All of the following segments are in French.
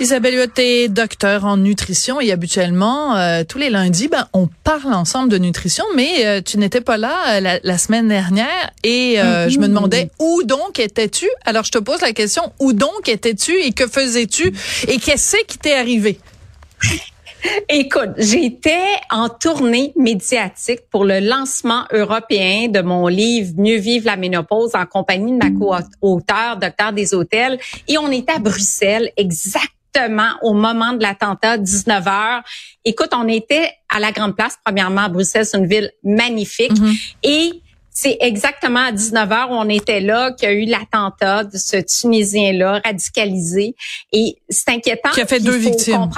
Isabelle Huot est docteur en nutrition et habituellement, euh, tous les lundis, ben, on parle ensemble de nutrition, mais euh, tu n'étais pas là euh, la, semaine dernière et je me demandais où donc étais-tu? Alors, je te pose la question, où donc étais-tu et que faisais-tu et qu'est-ce qui t'est arrivé? Écoute, j'étais en tournée médiatique pour le lancement européen de mon livre Mieux vivre la ménopause en compagnie de ma co-auteur, docteur des hôtels, et on était à Bruxelles exactement au moment de l'attentat, 19 heures. Écoute, on était à la Grande Place, premièrement à Bruxelles, c'est une ville magnifique. Mm-hmm. Et c'est exactement à 19 heures où on était là qu'il y a eu l'attentat de ce Tunisien-là radicalisé. Et c'est inquiétant. Qui a fait deux victimes.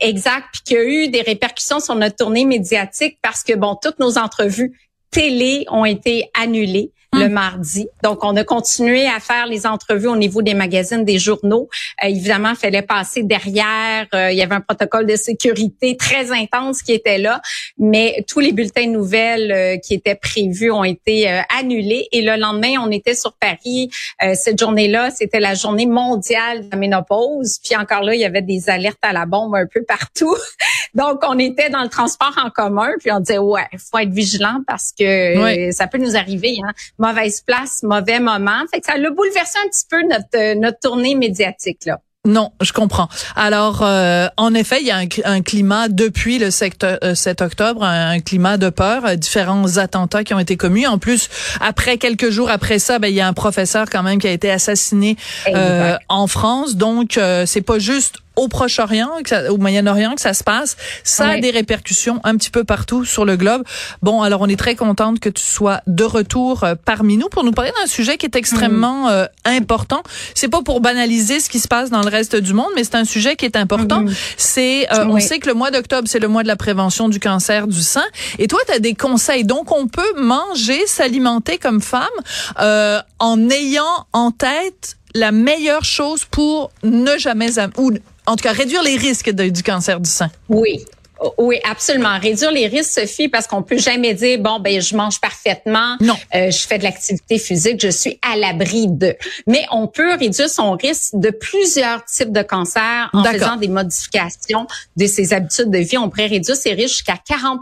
Exact, puis qu'il y a eu des répercussions sur notre tournée médiatique parce que bon, toutes nos entrevues télé ont été annulées le hmm. mardi. Donc, on a continué à faire les entrevues au niveau des magazines, des journaux. Euh, évidemment, il fallait passer derrière. Euh, il y avait un protocole de sécurité très intense qui était là, mais tous les bulletins de nouvelles euh, qui étaient prévus ont été annulés. Et le lendemain, on était sur Paris. cette journée-là, c'était la journée mondiale de la ménopause. Puis encore là, il y avait des alertes à la bombe un peu partout. Donc, on était dans le transport en commun, puis on disait, ouais, faut être vigilant parce que ça peut nous arriver. Hein mauvaise place, mauvais moment. Fait que ça a bouleversé un petit peu notre, euh, notre tournée médiatique là. Non, je comprends. Alors, euh, en effet, il y a un, climat depuis le 7 euh, octobre, un, climat de peur, différents attentats qui ont été commis. En plus, après quelques jours après ça, ben, il y a un professeur quand même qui a été assassiné en France. Donc, c'est pas juste au Proche-Orient, au Moyen-Orient que ça se passe, ça a des répercussions un petit peu partout sur le globe. Bon, alors on est très contente que tu sois de retour euh, parmi nous pour nous parler d'un sujet qui est extrêmement mm. euh, important. C'est pas pour banaliser ce qui se passe dans le reste du monde, mais c'est un sujet qui est important. Mm-hmm. C'est euh, on sait que le mois d'octobre, c'est le mois de la prévention du cancer du sein et toi tu as des conseils. Donc on peut manger, s'alimenter comme femme en ayant en tête la meilleure chose pour ne jamais ou en tout cas réduire les risques du cancer du sein. Oui, oui, absolument. Réduire les risques, Sophie, parce qu'on peut jamais dire bon ben je mange parfaitement, non, euh, je fais de l'activité physique, je suis à l'abri de. Mais on peut réduire son risque de plusieurs types de cancers en faisant des modifications de ses habitudes de vie. On pourrait réduire ses risques jusqu'à 40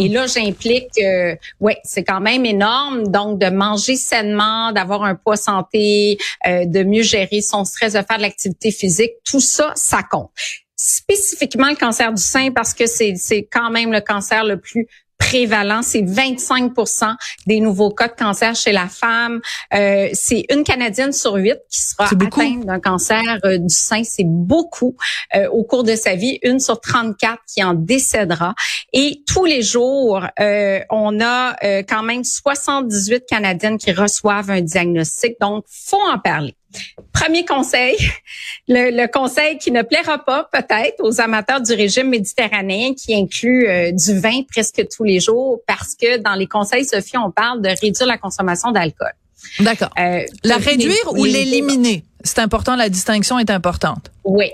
Et là, j'implique, euh, ouais, c'est quand même énorme. Donc de manger sainement, d'avoir un poids santé, euh, de mieux gérer son stress, de faire de l'activité physique, tout ça, ça compte spécifiquement le cancer du sein parce que c'est quand même le cancer le plus prévalent, c'est 25% des nouveaux cas de cancer chez la femme. Euh, c'est une Canadienne sur huit qui sera atteinte d'un cancer euh, du sein. C'est beaucoup euh, au cours de sa vie. Une sur 34 qui en décédera. Et tous les jours, on a quand même 78 Canadiennes qui reçoivent un diagnostic. Donc, faut en parler. Premier conseil, le, conseil qui ne plaira pas peut-être aux amateurs du régime méditerranéen qui inclut euh, du vin presque tous les jours parce que dans les conseils, Sophie, on parle de réduire la consommation d'alcool. D'accord. Euh, la réduire ou l'éliminer? C'est important, la distinction est importante. Oui.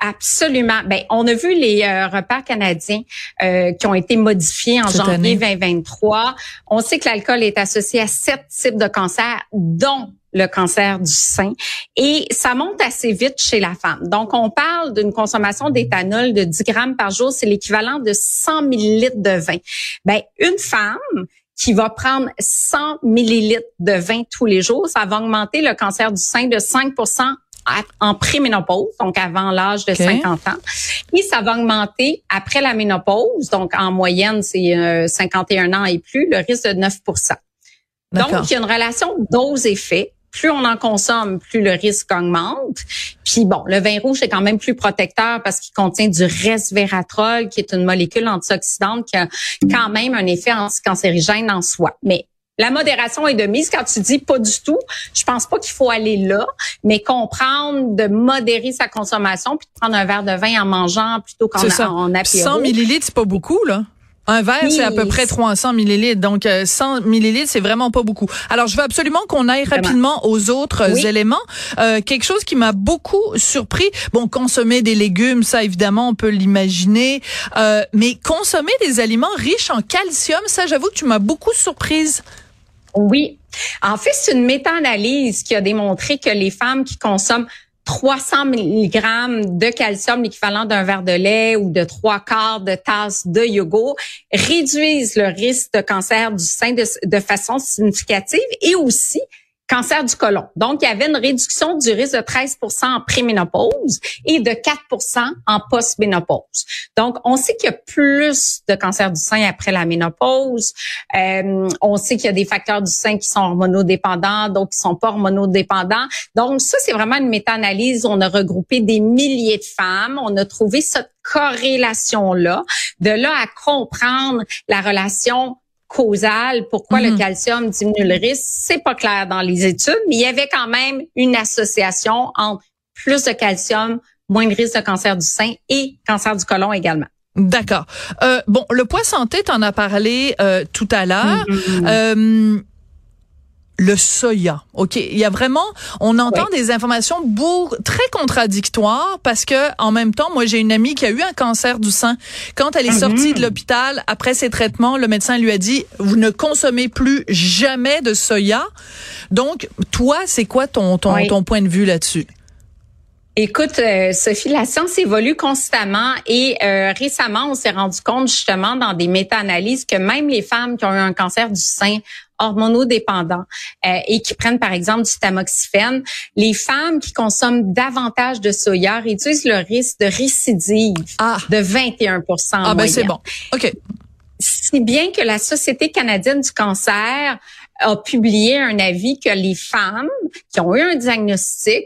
Absolument. Ben, on a vu les euh, repas canadiens qui ont été modifiés en janvier 2023. On sait que l'alcool est associé à sept types de cancers, dont le cancer du sein. Et ça monte assez vite chez la femme. Donc, on parle d'une consommation d'éthanol de 10 grammes par jour. C'est l'équivalent de 100 millilitres de vin. Ben, une femme qui va prendre 100 millilitres de vin tous les jours, ça va augmenter le cancer du sein de 5 en préménopause, donc avant l'âge de 50 ans. Et ça va augmenter après la ménopause, donc en moyenne, c'est 51 euh, ans et plus, le risque de 9 Donc, il y a une relation dose-effet plus on en consomme, plus le risque augmente. Puis bon, le vin rouge est quand même plus protecteur parce qu'il contient du resveratrol, qui est une molécule antioxydante qui a quand même un effet anticancérigène en soi. Mais la modération est de mise. Quand tu dis pas du tout, je pense pas qu'il faut aller là, mais comprendre de modérer sa consommation puis de prendre un verre de vin en mangeant plutôt qu'en en apéro. 100 millilitres, c'est pas beaucoup là. Un verre, c'est à peu près 300 millilitres. Donc, 100 euh, millilitres, c'est vraiment pas beaucoup. Alors, je veux absolument qu'on aille rapidement aux autres éléments. Euh, quelque chose qui m'a beaucoup surpris. Bon, consommer des légumes, ça, évidemment, on peut l'imaginer. Euh, mais consommer des aliments riches en calcium, ça, j'avoue que tu m'as beaucoup surprise. Oui. En fait, c'est une méta-analyse qui a démontré que les femmes qui consomment 300 mg de calcium, l'équivalent d'un verre de lait ou de trois quarts de tasse de yogourt, réduisent le risque de cancer du sein de, de façon significative et aussi cancer du côlon. Donc, il y avait une réduction du risque de 13 en préménopause et de 4 en post-ménopause. Donc, on sait qu'il y a plus de cancer du sein après la ménopause. Euh, on sait qu'il y a des facteurs du sein qui sont hormonodépendants, d'autres qui sont pas hormonodépendants. Donc, ça, c'est vraiment une méta-analyse. On a regroupé des milliers de femmes. On a trouvé cette corrélation-là. De là à comprendre la relation causal, pourquoi le mhm. calcium diminue le risque, c'est pas clair dans les études, mais il y avait quand même une association entre plus de calcium, moins de risque de cancer du sein et cancer du côlon également. D'accord. Euh, bon, le poids santé, tu en as parlé euh, tout à l'heure. Mhm. Euh, le soya. OK, il y a vraiment on entend des informations très contradictoires parce que en même temps, moi j'ai une amie qui a eu un cancer du sein. Quand elle est sortie de l'hôpital après ses traitements, le médecin lui a dit vous ne consommez plus jamais de soya. Donc toi, c'est quoi ton ton, ton point de vue là-dessus? Écoute, euh, Sophie, la science évolue constamment et euh, récemment, on s'est rendu compte justement dans des méta-analyses que même les femmes qui ont eu un cancer du sein hormonodépendant euh, et qui prennent par exemple du tamoxifène, les femmes qui consomment davantage de soya réduisent le risque de récidive ah. de 21 Ah ben c'est bon. OK. Si bien que la Société canadienne du cancer a publié un avis que les femmes qui ont eu un diagnostic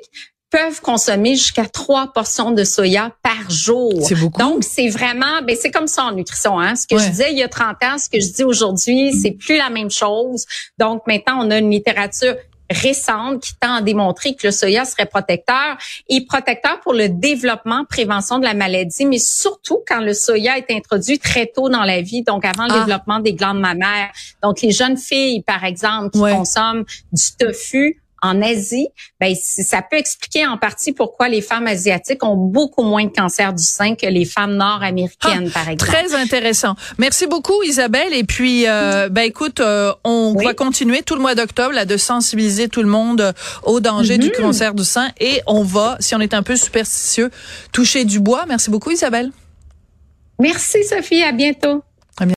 peuvent consommer jusqu'à trois portions de soya par jour. C'est beaucoup. Donc, c'est vraiment, ben, c'est comme ça en nutrition, hein. Ce que je disais il y a 30 ans, ce que je dis aujourd'hui, c'est plus la même chose. Donc, maintenant, on a une littérature récente qui tend à démontrer que le soya serait protecteur et protecteur pour le développement, prévention de la maladie, mais surtout quand le soya est introduit très tôt dans la vie, donc avant le ah. développement des glandes mammaires. Donc les jeunes filles, par exemple, qui consomment du tofu, en Asie, ben, ça peut expliquer en partie pourquoi les femmes asiatiques ont beaucoup moins de cancer du sein que les femmes nord-américaines, ah, par exemple. Très intéressant. Merci beaucoup, Isabelle. Et puis, euh, ben, écoute, euh, on va continuer tout le mois d'octobre là de sensibiliser tout le monde au danger du mhm. cancer du sein et on va, si on est un peu superstitieux, toucher du bois. Merci beaucoup, Isabelle. Merci, Sophie. À bientôt.